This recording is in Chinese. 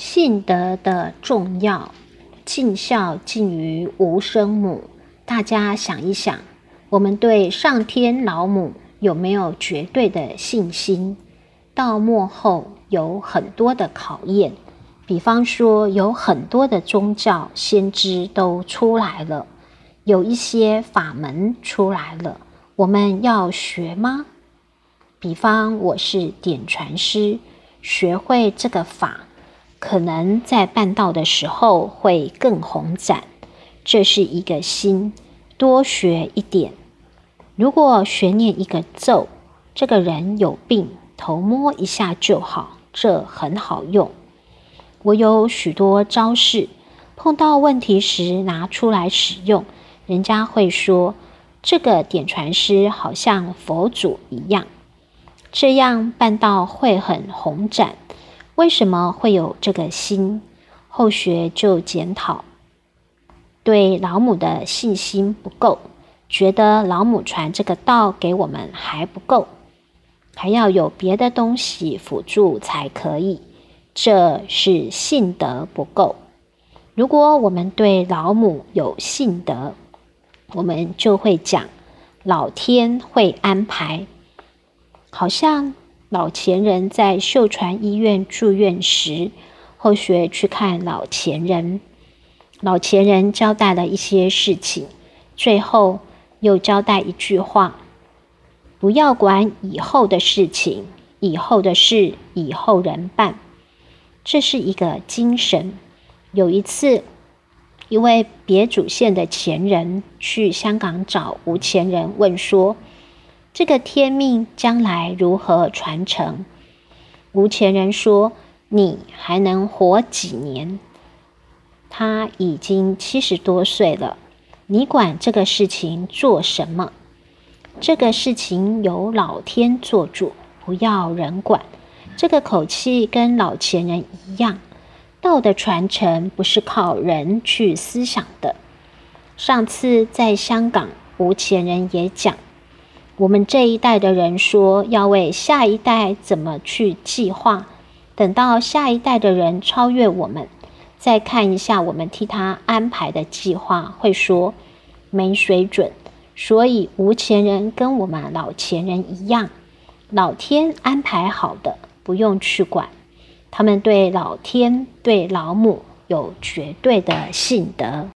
信德的重要，尽孝尽于无生母。大家想一想，我们对上天老母有没有绝对的信心？到末后有很多的考验，比方说有很多的宗教先知都出来了，有一些法门出来了，我们要学吗？比方我是点传师，学会这个法。可能在办道的时候会更宏展，这是一个心，多学一点。如果学念一个咒，这个人有病，头摸一下就好，这很好用。我有许多招式，碰到问题时拿出来使用，人家会说这个点传师好像佛祖一样，这样办道会很宏展。为什么会有这个心？后学就检讨，对老母的信心不够，觉得老母传这个道给我们还不够，还要有别的东西辅助才可以。这是信德不够。如果我们对老母有信德，我们就会讲老天会安排，好像。老前人在秀传医院住院时，后学去看老前人。老前人交代了一些事情，最后又交代一句话：不要管以后的事情，以后的事以后人办。这是一个精神。有一次，一位别主线的前人去香港找吴前人，问说。这个天命将来如何传承？吴前人说：“你还能活几年？他已经七十多岁了，你管这个事情做什么？这个事情由老天做主，不要人管。”这个口气跟老前人一样。道的传承不是靠人去思想的。上次在香港，吴前人也讲。我们这一代的人说要为下一代怎么去计划，等到下一代的人超越我们，再看一下我们替他安排的计划，会说没水准。所以无钱人跟我们老钱人一样，老天安排好的不用去管，他们对老天对老母有绝对的信德。